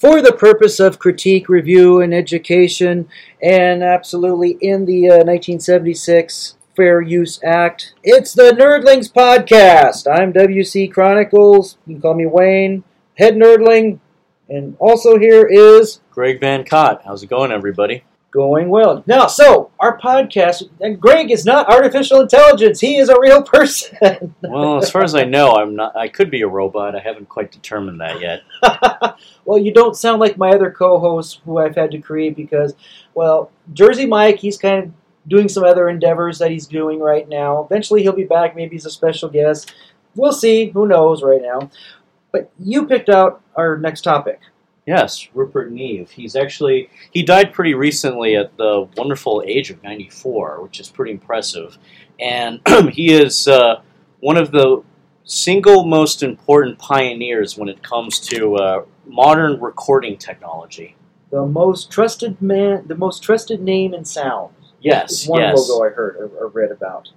for the purpose of critique, review, and education, and absolutely in the uh, 1976 Fair Use Act. It's the Nerdlings Podcast. I'm WC Chronicles. You can call me Wayne, head nerdling. And also here is Greg Van Cott. How's it going, everybody? Going well. Now, so our podcast, and Greg is not artificial intelligence. He is a real person. Well, as far as I know, I'm not. I could be a robot. I haven't quite determined that yet. well, you don't sound like my other co-hosts who I've had to create because, well, Jersey Mike, he's kind of doing some other endeavors that he's doing right now. Eventually, he'll be back, maybe he's a special guest. We'll see. Who knows right now? But you picked out our next topic. Yes, Rupert Neve. He's actually he died pretty recently at the wonderful age of 94, which is pretty impressive. And he is uh, one of the single most important pioneers when it comes to uh, modern recording technology. The most trusted man, the most trusted name in sound. Yes, one yes. logo I heard or, or read about.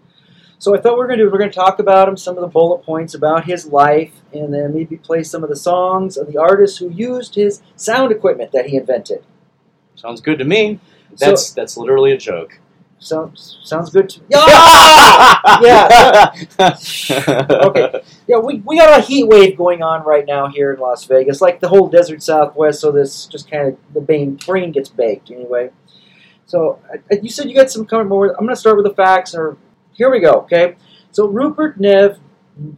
So I thought we we're going to do. We're going to talk about him, some of the bullet points about his life, and then maybe play some of the songs of the artists who used his sound equipment that he invented. Sounds good to me. That's that's literally a joke. So sounds good to me. yeah. yeah. Okay. Yeah, we, we got a heat wave going on right now here in Las Vegas, like the whole desert Southwest. So this just kind of the brain brain gets baked anyway. So you said you got some coming more. I'm going to start with the facts. Or here we go. Okay. So Rupert Nev,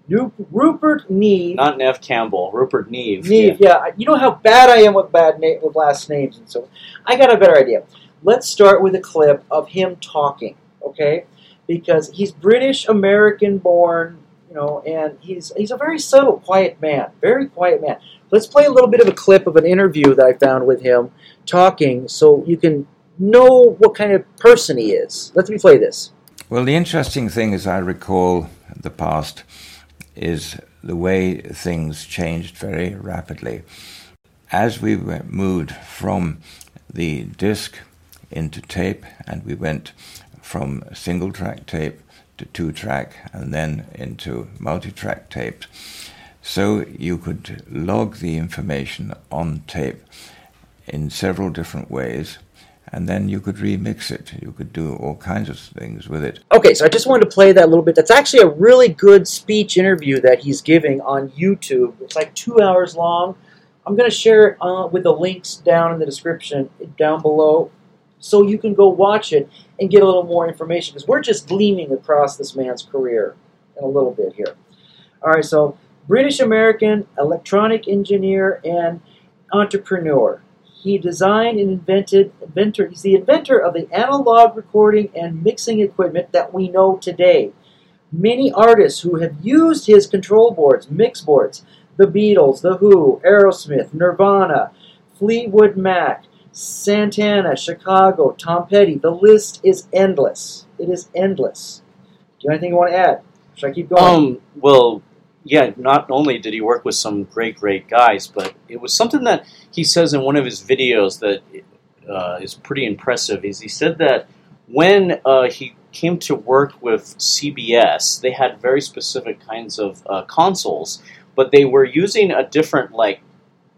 Rupert Neve, Not Neve Campbell, Rupert Neve. Neve. Yeah. you know how bad I am with bad na- with last names and so. I got a better idea. Let's start with a clip of him talking. Okay, because he's British American born you know, and he's he's a very subtle, quiet man, very quiet man. Let's play a little bit of a clip of an interview that I found with him talking, so you can know what kind of person he is. Let me play this. Well, the interesting thing, as I recall the past, is the way things changed very rapidly. As we moved from the disc into tape, and we went from single track tape to two track, and then into multi track tapes. So you could log the information on tape in several different ways, and then you could remix it. You could do all kinds of things with it. Okay, so I just wanted to play that a little bit. That's actually a really good speech interview that he's giving on YouTube. It's like two hours long. I'm going to share it uh, with the links down in the description down below so you can go watch it and get a little more information because we're just gleaming across this man's career in a little bit here. All right, so British American electronic engineer and entrepreneur. He designed and invented inventor. He's the inventor of the analog recording and mixing equipment that we know today. Many artists who have used his control boards, mix boards, the Beatles, The Who, Aerosmith, Nirvana, Fleetwood Mac, Santana, Chicago, Tom Petty. The list is endless. It is endless. Do you have anything you want to add? Should I keep going? Um, well, yeah, not only did he work with some great, great guys, but it was something that he says in one of his videos that uh, is pretty impressive. Is he said that when uh, he came to work with CBS, they had very specific kinds of uh, consoles, but they were using a different like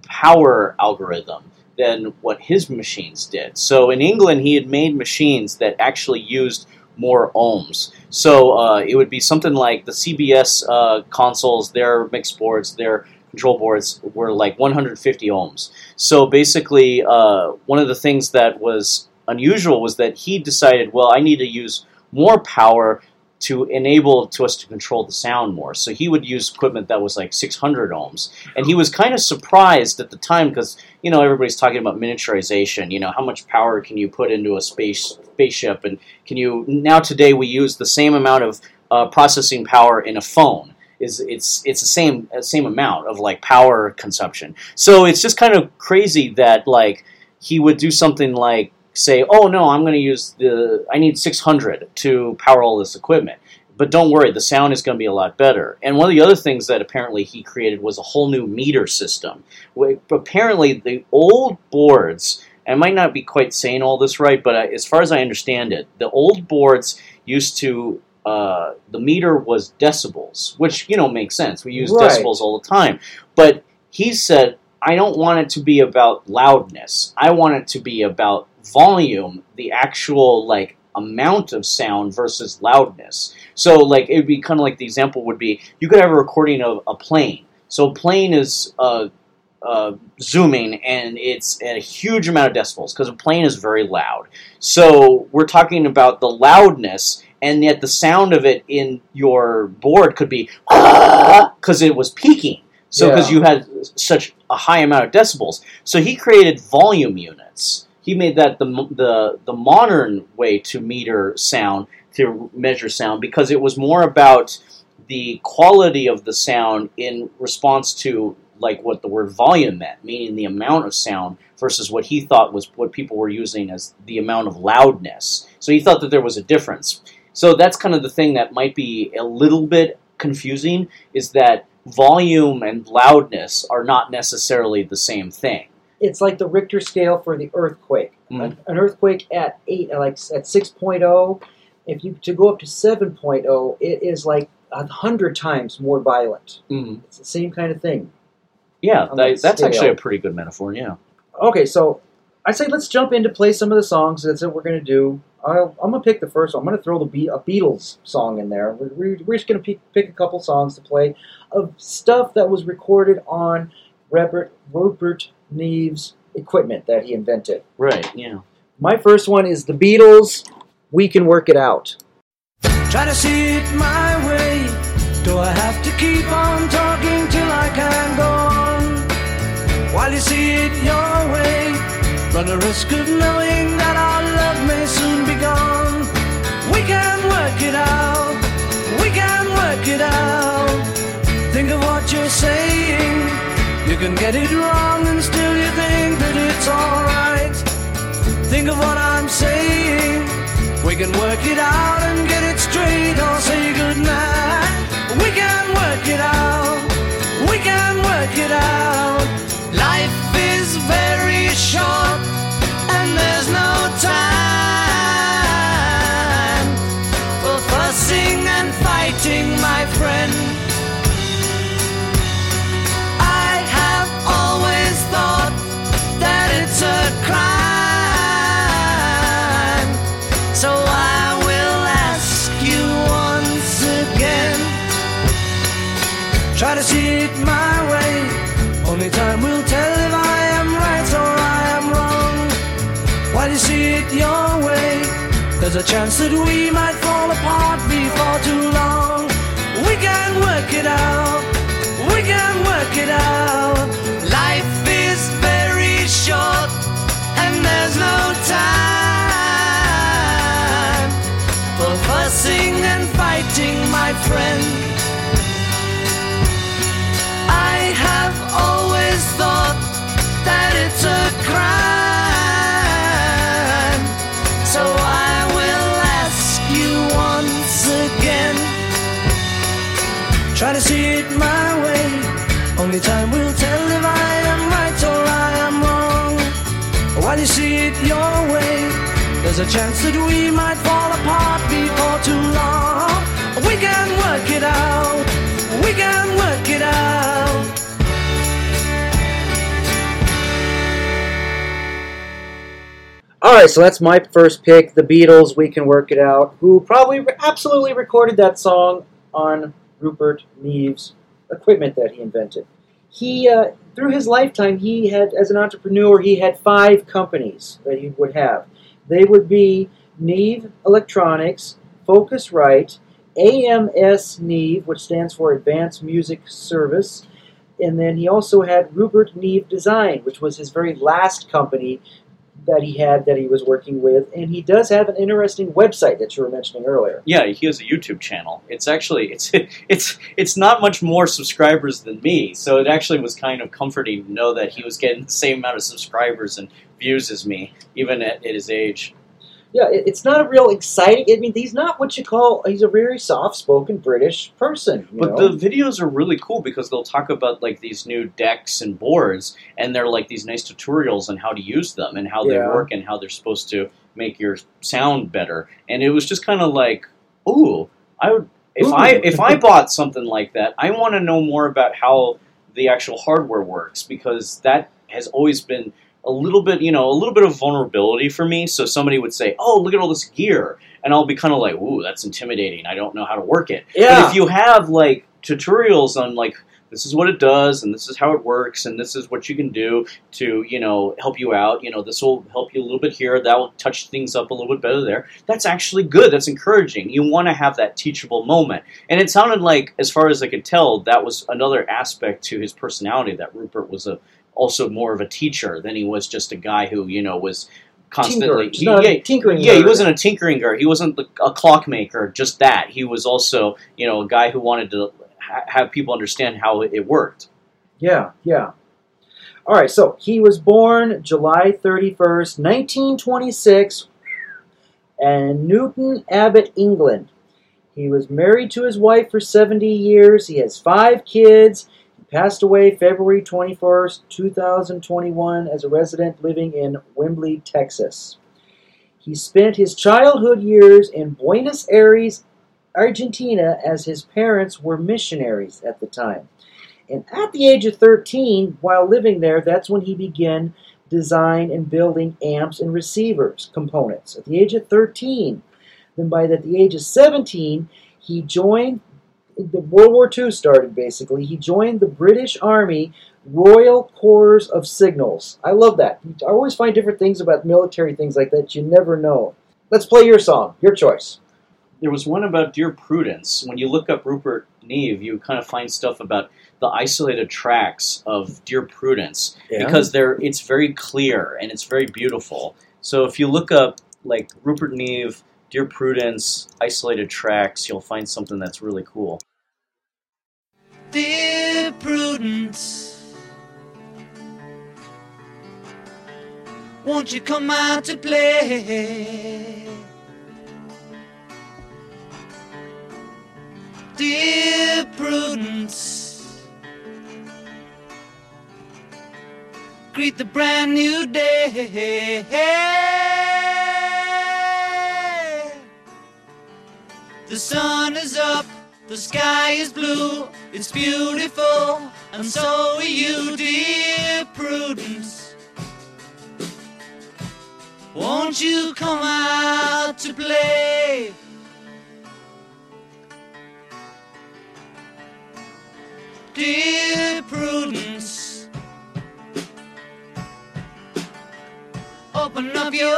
power algorithm than what his machines did. So in England, he had made machines that actually used more ohms. So uh, it would be something like the CBS uh, consoles, their mix boards, their control boards were like 150 ohms. So basically, uh, one of the things that was unusual was that he decided, well, I need to use more power to enable to us to control the sound more. So he would use equipment that was like 600 ohms, and he was kind of surprised at the time because you know everybody's talking about miniaturization. You know how much power can you put into a space spaceship, and can you now today we use the same amount of uh, processing power in a phone. Is it's it's the same uh, same amount of like power consumption. So it's just kind of crazy that like he would do something like say, "Oh no, I'm going to use the I need 600 to power all this equipment." But don't worry, the sound is going to be a lot better. And one of the other things that apparently he created was a whole new meter system. Apparently, the old boards, I might not be quite saying all this right, but as far as I understand it, the old boards used to uh, the meter was decibels, which you know makes sense. We use Right. decibels all the time, but he said I don't want it to be about loudness. I want it to be about volume, the actual like amount of sound versus loudness. So like it would be kind of like the example would be you could have a recording of a plane. So a plane is uh, uh, zooming and it's a huge amount of decibels because a plane is very loud. So we're talking about the loudness and yet the sound of it in your board could be because it was peaking. So because Yeah. you had such a high amount of decibels, so he created volume units. He made that the the the modern way to meter sound to measure sound because it was more about the quality of the sound in response to like what the word volume meant, meaning the amount of sound versus what he thought was what people were using as the amount of loudness. So he thought that there was a difference. So that's kind of the thing that might be a little bit confusing is that volume and loudness are not necessarily the same thing. It's like the Richter scale for the earthquake. Mhm. An, an earthquake at eight, like at 6.0, if you to go up to 7.0, it is like a hundred times more violent. Mm. It's the same kind of thing. Yeah, that, that that's actually a pretty good metaphor. Yeah. Okay, so I say let's jump in to play some of the songs. That's what we're gonna do. I'll, I'm gonna pick the first one. I'm gonna throw the Be- a Beatles song in there. We're, we're, we're just gonna pick, pick a couple songs to play of stuff that was recorded on Robert Rupert Neve's equipment that he invented. Right. Yeah. My first one is the Beatles. We can work it out. Try to see it my way. Do I have to keep on talking till I can go on? While you see it your way, run the risk of knowing that our love may soon be gone. We can work it out. We can work it out. Think of what you're saying. You can get it wrong and still you think that it's alright. Think of what I'm saying. We can work it out and get it straight or say goodnight. We can work it out. There's a chance that we might fall apart before too long. We can work it out. We can work it out. Life is very short and there's no time for fussing and fighting, my friend. I have always thought that it's a crime. Try to see it my way. Only time will tell if I am right or I am wrong. While you see it your way, there's a chance that we might fall apart before too long. We can work it out. We can work it out. All right, so that's my first pick. The Beatles. We can work it out. Who probably absolutely recorded that song on Rupert Neve's equipment that he invented. He uh, through his lifetime, he had as an entrepreneur, he had five companies that he would have. They would be Neve Electronics, Focusrite, AMS Neve, which stands for Advanced Music Service, and then he also had Rupert Neve Design, which was his very last company that he had that he was working with, and he does have an interesting website that you were mentioning earlier. Yeah, he has a YouTube channel. It's actually it's it's it's not much more subscribers than me, so it actually was kind of comforting to know that he was getting the same amount of subscribers and views as me, even at, at his age. Yeah, it, it's not a real exciting. I mean, he's not what you call. He's a very soft-spoken British person. But know? the videos are really cool because they'll talk about like these new decks and boards, and they're like these nice tutorials on how to use them and how they work and how they're supposed to make your sound better. And it was just kind of like, ooh, I would if Ooh. I if I bought something like that, I want to know more about how the actual hardware works because that has always been a little bit, you know, a little bit of vulnerability for me. So somebody would say, "Oh, look at all this gear," and I'll be kind of like, "Ooh, that's intimidating. I don't know how to work it." Yeah. But if you have like tutorials on like this is what it does and this is how it works and this is what you can do to you know help you out you know this will help you a little bit here that will touch things up a little bit better there that's actually good that's encouraging you want to have that teachable moment and it sounded like as far as i could tell that was another aspect to his personality that rupert was a also more of a teacher than he was just a guy who you know was constantly Tinkerer. He's not a yeah, tinkering yeah, he wasn't a tinkering guy. He wasn't a clockmaker, just that. He was also, you know, a guy who wanted to ha- have people understand how it, it worked. Yeah, yeah. All right, so he was born July 31st, 1926, in Newton Abbot, England. He was married to his wife for 70 years. He has five kids. Passed away February 21st, 2021, as a resident living in Wimberley, Texas. He spent his childhood years in Buenos Aires, Argentina, as his parents were missionaries at the time. And at the age of 13, while living there, that's when he began design and building amps and receivers components. At the age of 13, then by the, the age of 17, he joined the World War II started basically. He joined the British Army Royal Corps of Signals. I love that. I always find different things about military things like that you never know. Let's play your song, your choice. There was one about Dear Prudence. When you look up Rupert Neve, you kind of find stuff about the isolated tracks of Dear Prudence because they're it's very clear and it's very beautiful. So if you look up like Rupert Neve, Dear Prudence, isolated tracks, you'll find something that's really cool. Dear Prudence, won't you come out to play? Dear Prudence, greet the brand new day. The sun is up, the sky is blue, it's beautiful, and so are you, dear Prudence. Won't you come out to play? Dear Prudence, open up your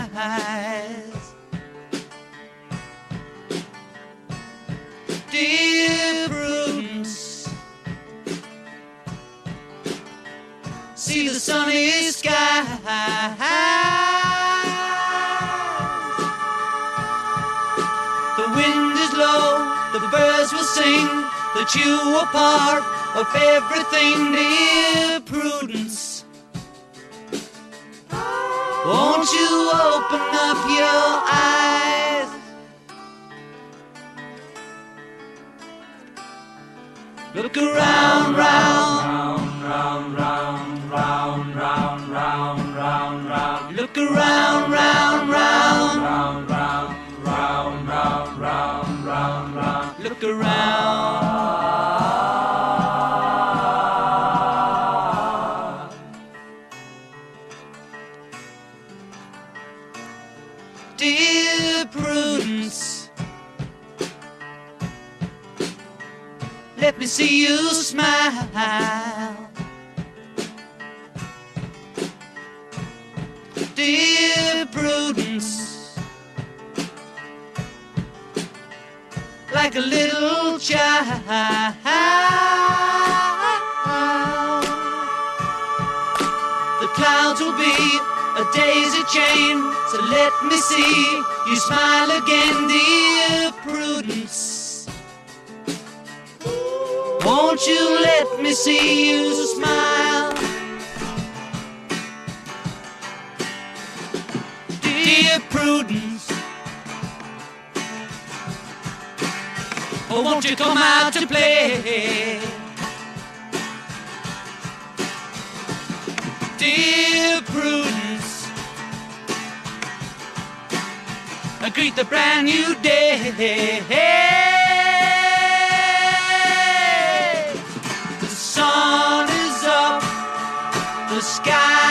eyes. Dear Prudence, see the sunny sky. The wind is low, the birds will sing that you are part of everything, dear Prudence. Won't you open up your eyes? Look around, round, round, round, round, round, round, round, round. Look around, round, round, round, round, round, round, round, round, round. Look around. Dear Prudence, let me see you smile. Dear Prudence, like a little child. The clouds will be a daisy chain, so let me see you smile again, dear Prudence. Won't you let me see you smile? Dear Prudence. Oh, won't you come out to play? Dear Prudence. I greet the brand new day. The sun is up, the sky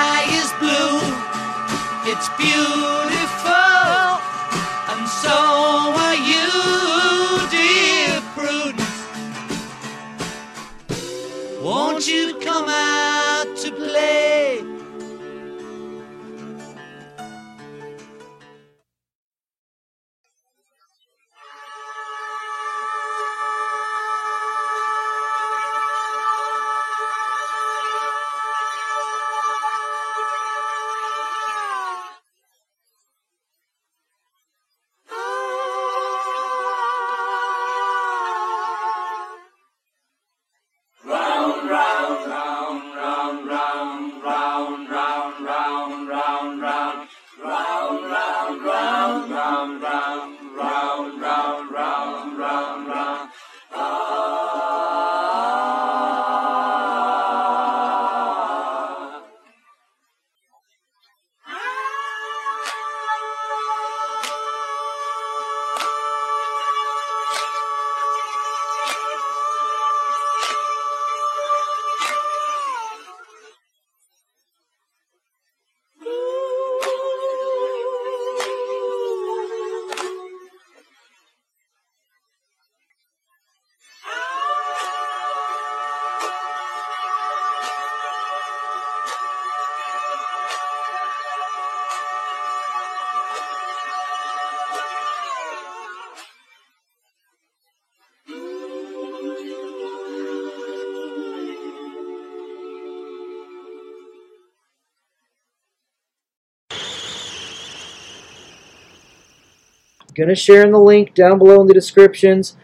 Gonna share in the link down below in the descriptions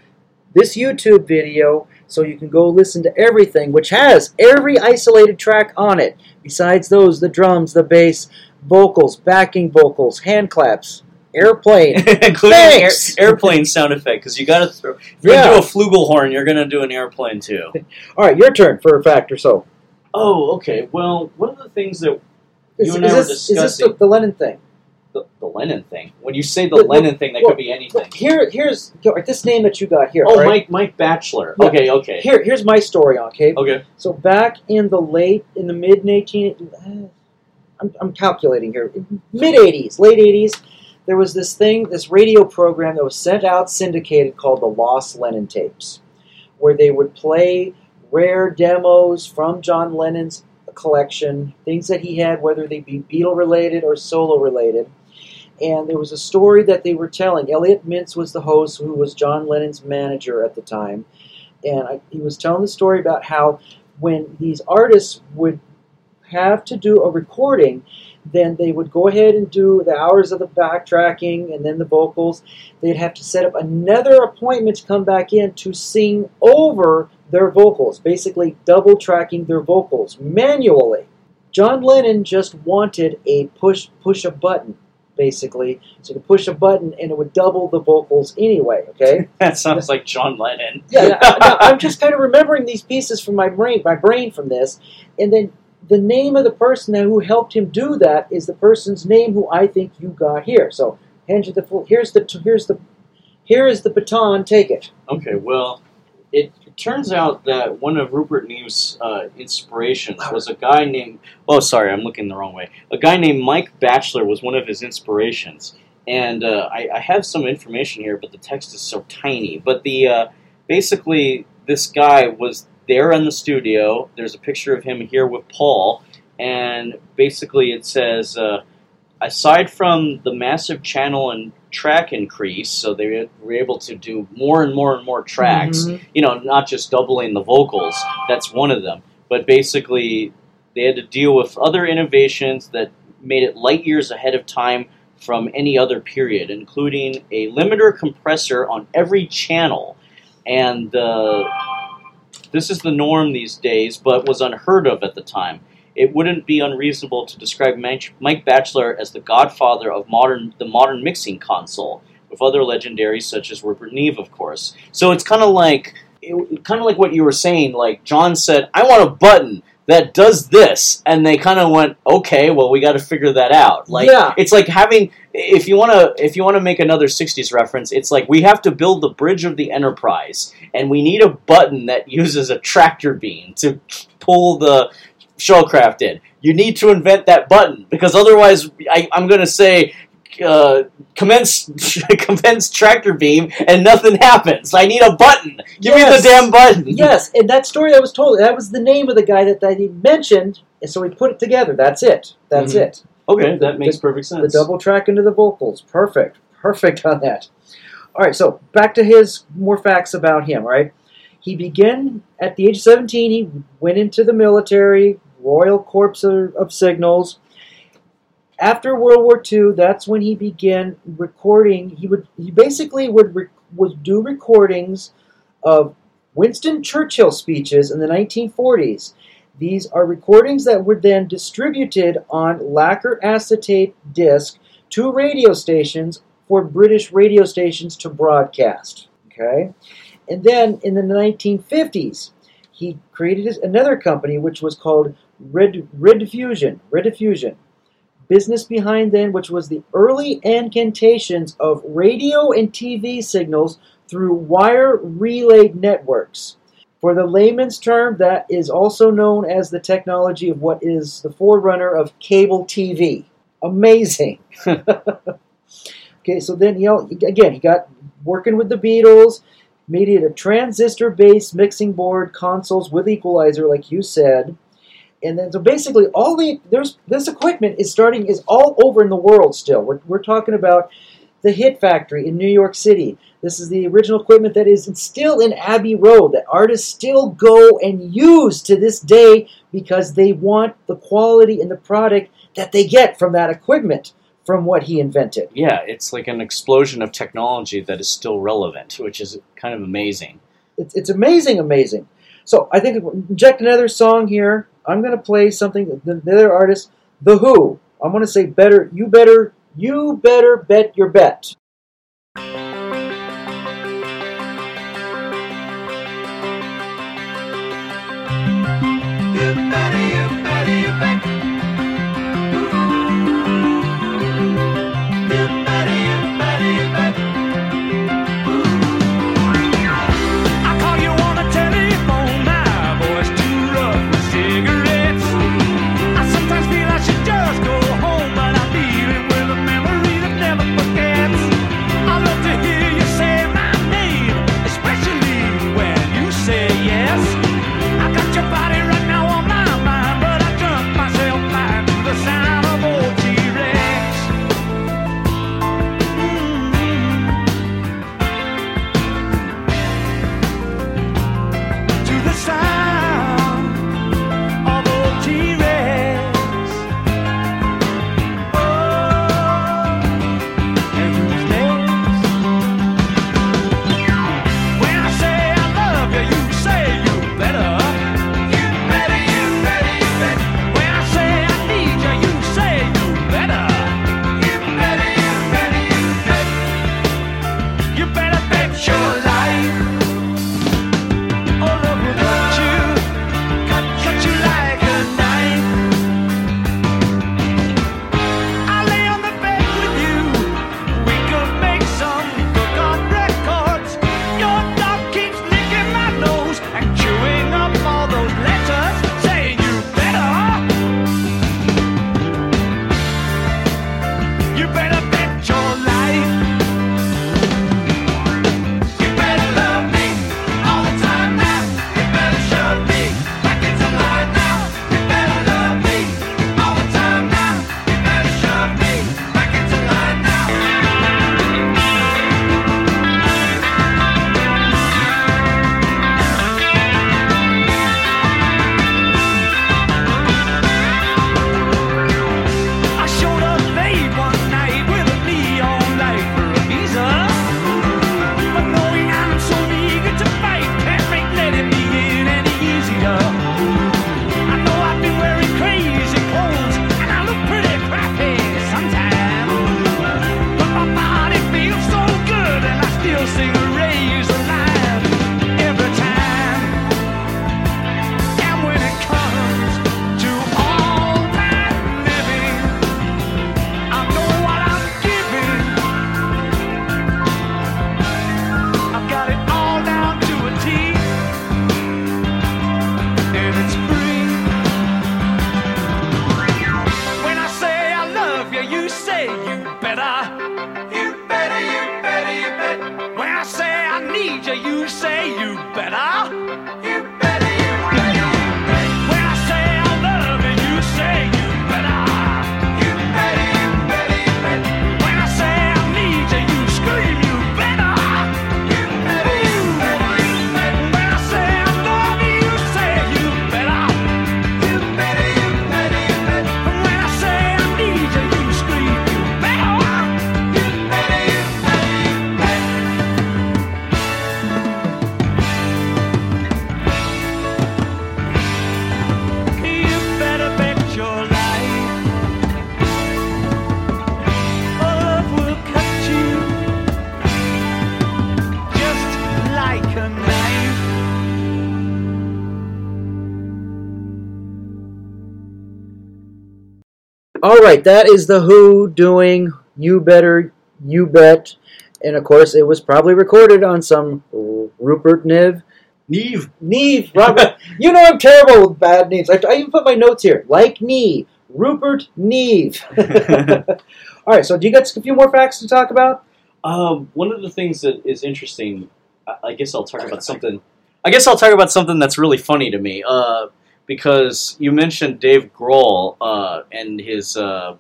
this YouTube video so you can go listen to everything, which has every isolated track on it. Besides those, the drums, the bass, vocals, backing vocals, hand claps, airplane. including air, Thanks. airplane sound effect. Because you got to throw. If you're Yeah. gonna do a flugelhorn, you're gonna do an airplane too. All right, your turn for a fact or so. Oh, okay. Well, one of the things that Is, You and is I were this, is this the, the Lennon thing? The, the Lennon thing. When you say the Well, Lennon thing, that well, could be anything. Well, here, here's this name that you got here. Oh, right? Mike Mike Batchelor. Yeah. Okay, okay, Here, here's my story. Okay, okay. so back in the late, in the mid eighteen, eh, I'm, I'm calculating here, mid '80s, late '80s, there was this thing, this radio program that was sent out, syndicated, called the Lost Lennon tapes, where they would play rare demos from John Lennon's collection, things that he had, whether they be Beatle related or solo related. And there was a story that they were telling. Elliot Mintz was the host, who was John Lennon's manager at the time. And I, he was telling the story about how when these artists would have to do a recording, then they would go ahead and do the hours of the backtracking and then the vocals. They'd have to set up another appointment to come back in to sing over their vocals, basically double tracking their vocals manually. John Lennon just wanted a push push a button, basically. So you could push a button and it would double the vocals anyway, okay? That sounds like John Lennon. Yeah, I, I'm just kind of remembering these pieces from my brain, my brain from this, and then the name of the person who helped him do that is the person's name who I think you got here. So hand you the full. Here's the here's the here is the baton. Take it. Okay, well, it, it turns out that one of Rupert Neve's uh, inspirations was a guy named. Oh, sorry, I'm looking the wrong way. A guy named Mike Batchelor was one of his inspirations, and uh, I, I have some information here, but the text is so tiny. But the uh, basically, this guy was there in the studio. There's a picture of him here with Paul, and basically it says. Uh, aside from the massive channel and track increase, so they were able to do more and more and more tracks, Mhm. you know, not just doubling the vocals, that's one of them, but basically they had to deal with other innovations that made it light years ahead of time from any other period, including a limiter compressor on every channel. And uh, this is the norm these days, but was unheard of at the time it wouldn't be unreasonable to describe Mike Batchelor as the godfather of modern the modern mixing console, with other legendaries such as Rupert Neve, of course. So it's kind of like kind of like what you were saying. Like John said, "I want a button." That does this, and they kind of went, okay, well, we got to figure that out. Like, Yeah. it's like having, if you want to, if you want to make another '60s reference, it's like we have to build the bridge of the Enterprise, and we need a button that uses a tractor beam to pull the shuttlecraft in. you need to invent that button because otherwise, I, I'm going to say. Uh, commence commence tractor beam and nothing happens. I need a button. Give me the damn button. yes, and that story I was told, that was the name of the guy that, that he mentioned, and so we put it together. That's it. That's Mhm. it. Okay, that The- makes perfect sense. The double track into the vocals. Perfect. Perfect on that. All right, so back to his more facts about him, right? He began at the age of 17, he went into the military, Royal Corps of, of Signals. After World War II, that's when he began recording. He would he basically would would do recordings of Winston Churchill speeches in the 1940s. These are recordings that were then distributed on lacquer acetate disc to radio stations for British radio stations to broadcast. Okay, and then in the 1950s, he created another company which was called Red Rediffusion. Rediffusion. Business behind then, which was the early incantations of radio and TV signals through wire relay networks. For the layman's term, that is also known as the technology of what is the forerunner of cable TV. Amazing. okay, so then you know, again he got working with the Beatles, made it a transistor-based mixing board, consoles with equalizer, like you said, and then so basically all the there's this equipment is starting is all over in the world still. We're we're talking about the Hit Factory in New York City. This is the original equipment that is still in Abbey Road that artists still go and use to this day because they want the quality and the product that they get from that equipment from what he invented. yeah, it's like an explosion of technology that is still relevant, which is kind of amazing. It's, it's amazing, amazing. So I think inject another song here. I'm to play something. The, the other artist, The Who. I'm to say better. You better. You better bet your bet. You better, you say you better? You All right, that is the Who doing "You Better, You Bet," and of course, it was probably recorded on some Rupert Niv. Neve. Neve, Robert. you know I'm terrible with bad names. I, I even put my notes here. Like Neve, Rupert Neve. All right, so do you got a few more facts to talk about? Um, one of the things that is interesting, I, I guess I'll talk about something. I guess I'll talk about something that's really funny to me. Uh, because you mentioned Dave Grohl uh, and his uh,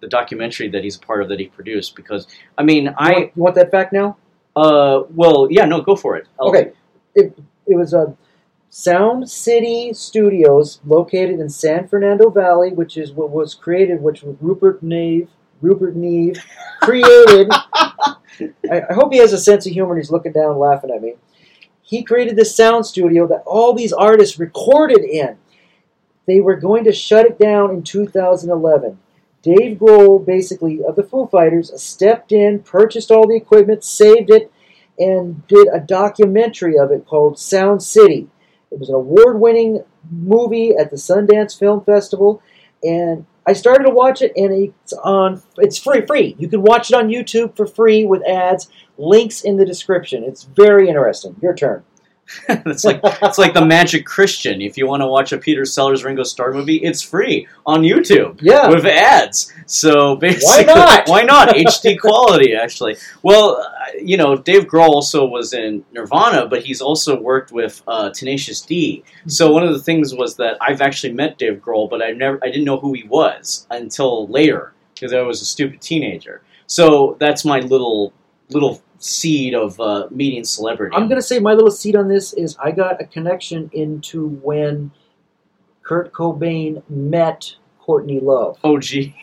the documentary that he's a part of that he produced. Because I mean, You I want, you want that back now? uh, well, yeah, no, go for it. I'll- Okay, it, it was a Sound City Studios located in San Fernando Valley, which is what was created, which was Rupert Neve. Rupert Neve created. I, I hope he has a sense of humor and he's looking down laughing at me. He created this sound studio that all these artists recorded in. They were going to shut it down in 2011. Dave Grohl, basically, of the Foo Fighters, stepped in, purchased all the equipment, saved it, and did a documentary of it called Sound City. It was an award winning movie at the Sundance Film Festival, and I started to watch it, and it's on. It's free, free. You can watch it on YouTube for free with ads. Links in the description. It's very interesting. Your turn. it's like it's like the Magic Christian. If you want to watch a Peter Sellers Ringo Starr movie, it's free on YouTube Yeah. with ads. So basically, why not? Why not HD quality? Actually, well, you know, Dave Grohl also was in Nirvana, but he's also worked with uh, Tenacious D. So one of the things was that I've actually met Dave Grohl, but I never, I didn't know who he was until later because I was a stupid teenager. So that's my little little seed of uh, meeting celebrity. I'm gonna say my little seed on this is I got a connection into when Kurt Cobain met Courtney Love. Oh, gee.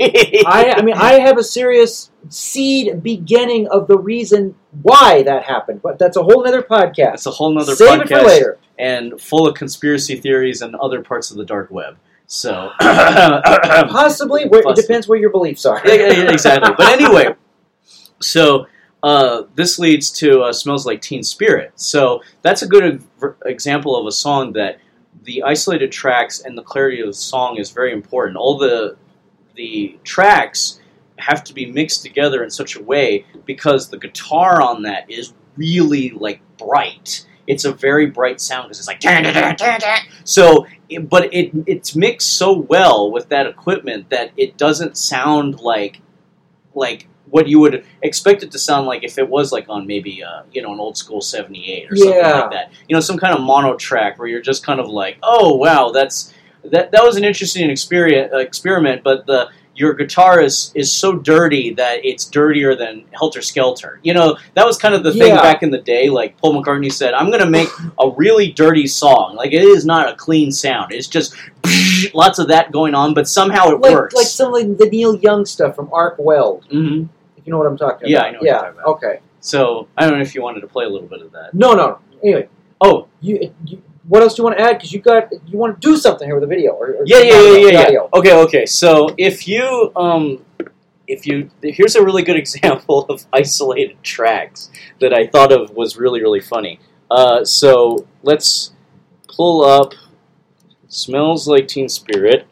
I, I mean, I have a serious seed beginning of the reason why that happened, but that's a whole other podcast. It's a whole nother Save podcast it for later. and full of conspiracy theories and other parts of the dark web. So, Possibly, where, it depends where your beliefs are. Yeah, yeah, yeah, exactly. But anyway, so uh, this leads to uh, "Smells Like Teen Spirit." So that's a good example of a song that the isolated tracks and the clarity of the song is very important. All the the tracks have to be mixed together in such a way because the guitar on that is really like bright. It's a very bright sound because it's like "Dun, dun, dun, dun, dun." so. But it it's mixed so well with that equipment that it doesn't sound like like what you would expect it to sound like if it was like on maybe uh, you know an old school 78 or something Yeah. like that you know some kind of mono track where you're just kind of like oh wow that's that that was an interesting experience experiment but the your guitar is is so dirty that it's dirtier than Helter Skelter. You know, that was kind of the thing Yeah. back in the day. Like Paul McCartney said, I'm going to make a really dirty song. Like it is not a clean sound. It's just lots of that going on, but somehow it like, works. like some of the Neil Young stuff from Arc Weld, hmm if you know what I'm talking about? Yeah, about. I know what you're yeah, talking about. okay. So I don't know if you wanted to play a little bit of that. No, no. Anyway, Oh, you, you what else do you want to add? Because you got you want to do something here with the video. Or, or yeah, yeah, yeah, yeah, yeah. Okay, okay. So if you um, if you here's a really good example of isolated tracks that I thought of was really really funny. Uh, so let's pull up. Smells like Teen Spirit.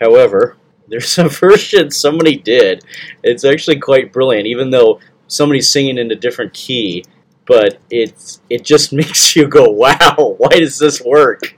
However, there's a version somebody did. It's actually quite brilliant, even though somebody's singing in a different key. But it's it just makes you go, "Wow, why does this work?"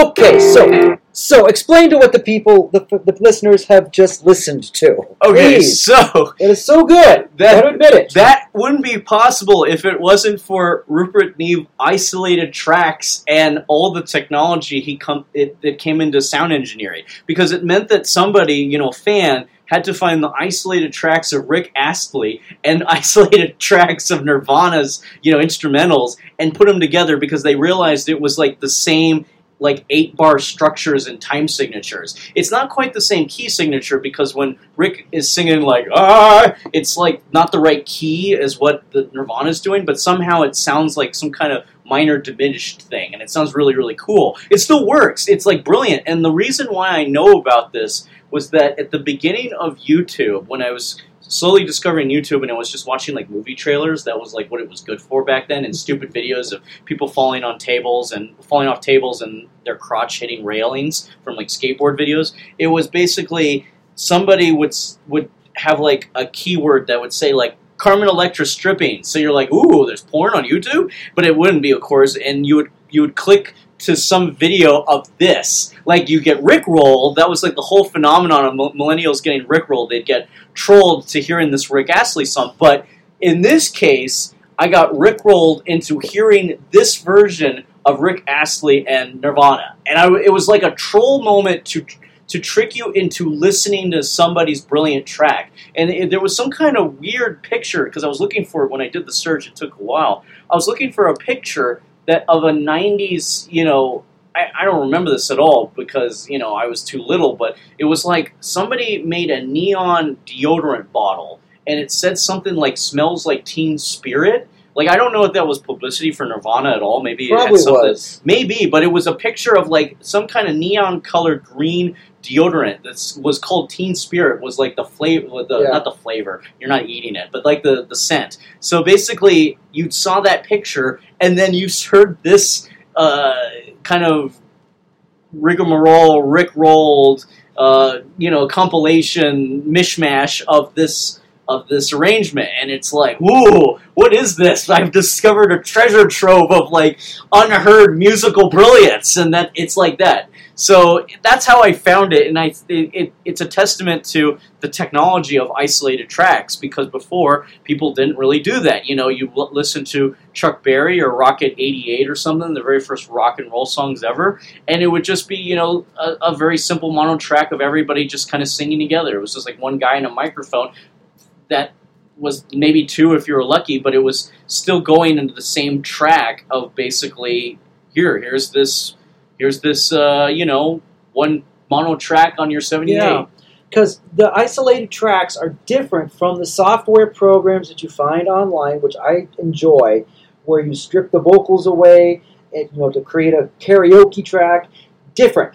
Okay, so so explain to what the people, the, the listeners, have just listened to. Okay, Please. so It is so good. That- Gotta admit it. that wouldn't be possible if it wasn't for Rupert Neve isolated tracks and all the technology he come it, that came into sound engineering because it meant that somebody, you know, fan had to find the isolated tracks of Rick Astley and isolated tracks of Nirvana's, you know, instrumentals and put them together because they realized it was like the same like eight bar structures and time signatures. It's not quite the same key signature because when Rick is singing like ah, it's like not the right key as what the Nirvana is doing, but somehow it sounds like some kind of minor diminished thing, and it sounds really really cool. It still works. It's like brilliant. And the reason why I know about this was that at the beginning of YouTube, when I was slowly discovering YouTube and I was just watching like movie trailers. That was like what it was good for back then, and stupid videos of people falling on tables and falling off tables and their crotch hitting railings from like skateboard videos. It was basically somebody would would have like a keyword that would say like Carmen Electra stripping. So you're like, ooh, there's porn on YouTube, but it wouldn't be, of course, and you would you would click to some video of this. Like you get rickrolled. That was like the whole phenomenon of millennials getting rickrolled. They'd get trolled to hearing this Rick Astley song. But in this case, I got rickrolled into hearing this version of Rick Astley and Nirvana, and I, it was like a troll moment to to trick you into listening to somebody's brilliant track. And it, there was some kind of weird picture because I was looking for it when I did the search. It took a while. I was looking for a picture that of a '90s, you know. I, I don't remember this at all because you know I was too little, but it was like somebody made a neon deodorant bottle and it said something like "smells like Teen Spirit." Like I don't know if that was publicity for Nirvana at all. Maybe it had Probably something. was. Maybe, but it was a picture of like some kind of neon colored green deodorant that was called Teen Spirit. Was like the flavor, the Yeah. not the flavor. You're not eating it, but like the the scent. So basically, you saw that picture, and then you heard this uh, kind of rigmarole, Rick rolled, uh, you know, compilation mishmash of this of this arrangement, and it's like, ooh, what is this? I've discovered a treasure trove of like unheard musical brilliance, and that it's like that. So that's how I found it, and I it, it, it's a testament to the technology of isolated tracks because before people didn't really do that. You know, you l- listen to Chuck Berry or Rocket '88 or something, the very first rock and roll songs ever, and it would just be you know a, a very simple mono track of everybody just kind of singing together. It was just like one guy in a microphone that was maybe two if you were lucky, but it was still going into the same track of basically here, here's this, here's this, uh, you know, one mono track on your 78. Yeah. Because the isolated tracks are different from the software programs that you find online, which I enjoy, where you strip the vocals away and you know to create a karaoke track. Different.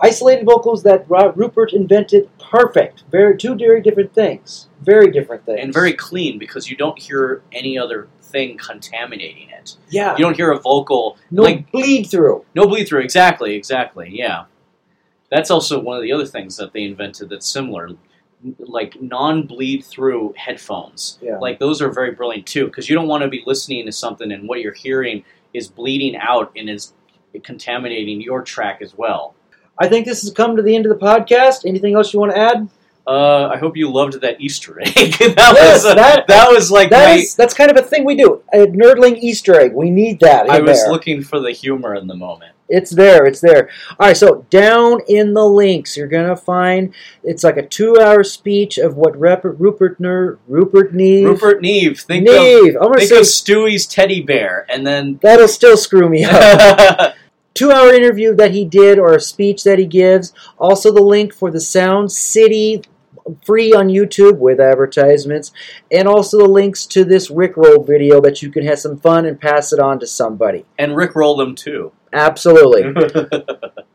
Isolated vocals that Ru- Rupert invented, perfect. Very two very different things. Very different things. And very clean because you don't hear any other thing contaminating it. yeah. You don't hear a vocal No like bleed through. No bleed through, exactly, exactly, yeah. That's also one of the other things that they invented that's similar, like non bleed through headphones. Yeah. Like those are very brilliant too, because you don't want to be listening to something and what you're hearing is bleeding out and is contaminating your track as well. I think this has come to the end of the podcast. Anything else you want to add? Uh, I hope you loved that Easter egg. that Yes, was uh, that- that, was like That my. is, that's kind of a thing we do. A nerdling Easter egg. We need that. I was there. looking for the humor in the moment. It's there. It's there. All right. So down in the links, you're gonna find it's like a two-hour speech of what Rep- Rupert Ner- Rupert Neve. Rupert Neve, think of Neve. I'm gonna think say of Stewie's teddy bear, and then that'll still screw me up. Two-hour interview that he did, or a speech that he gives. Also, the link for the Sound City. Free on YouTube with advertisements, and also the links to this Rickroll video that you can have some fun and pass it on to somebody. and Rick roll them too. Absolutely.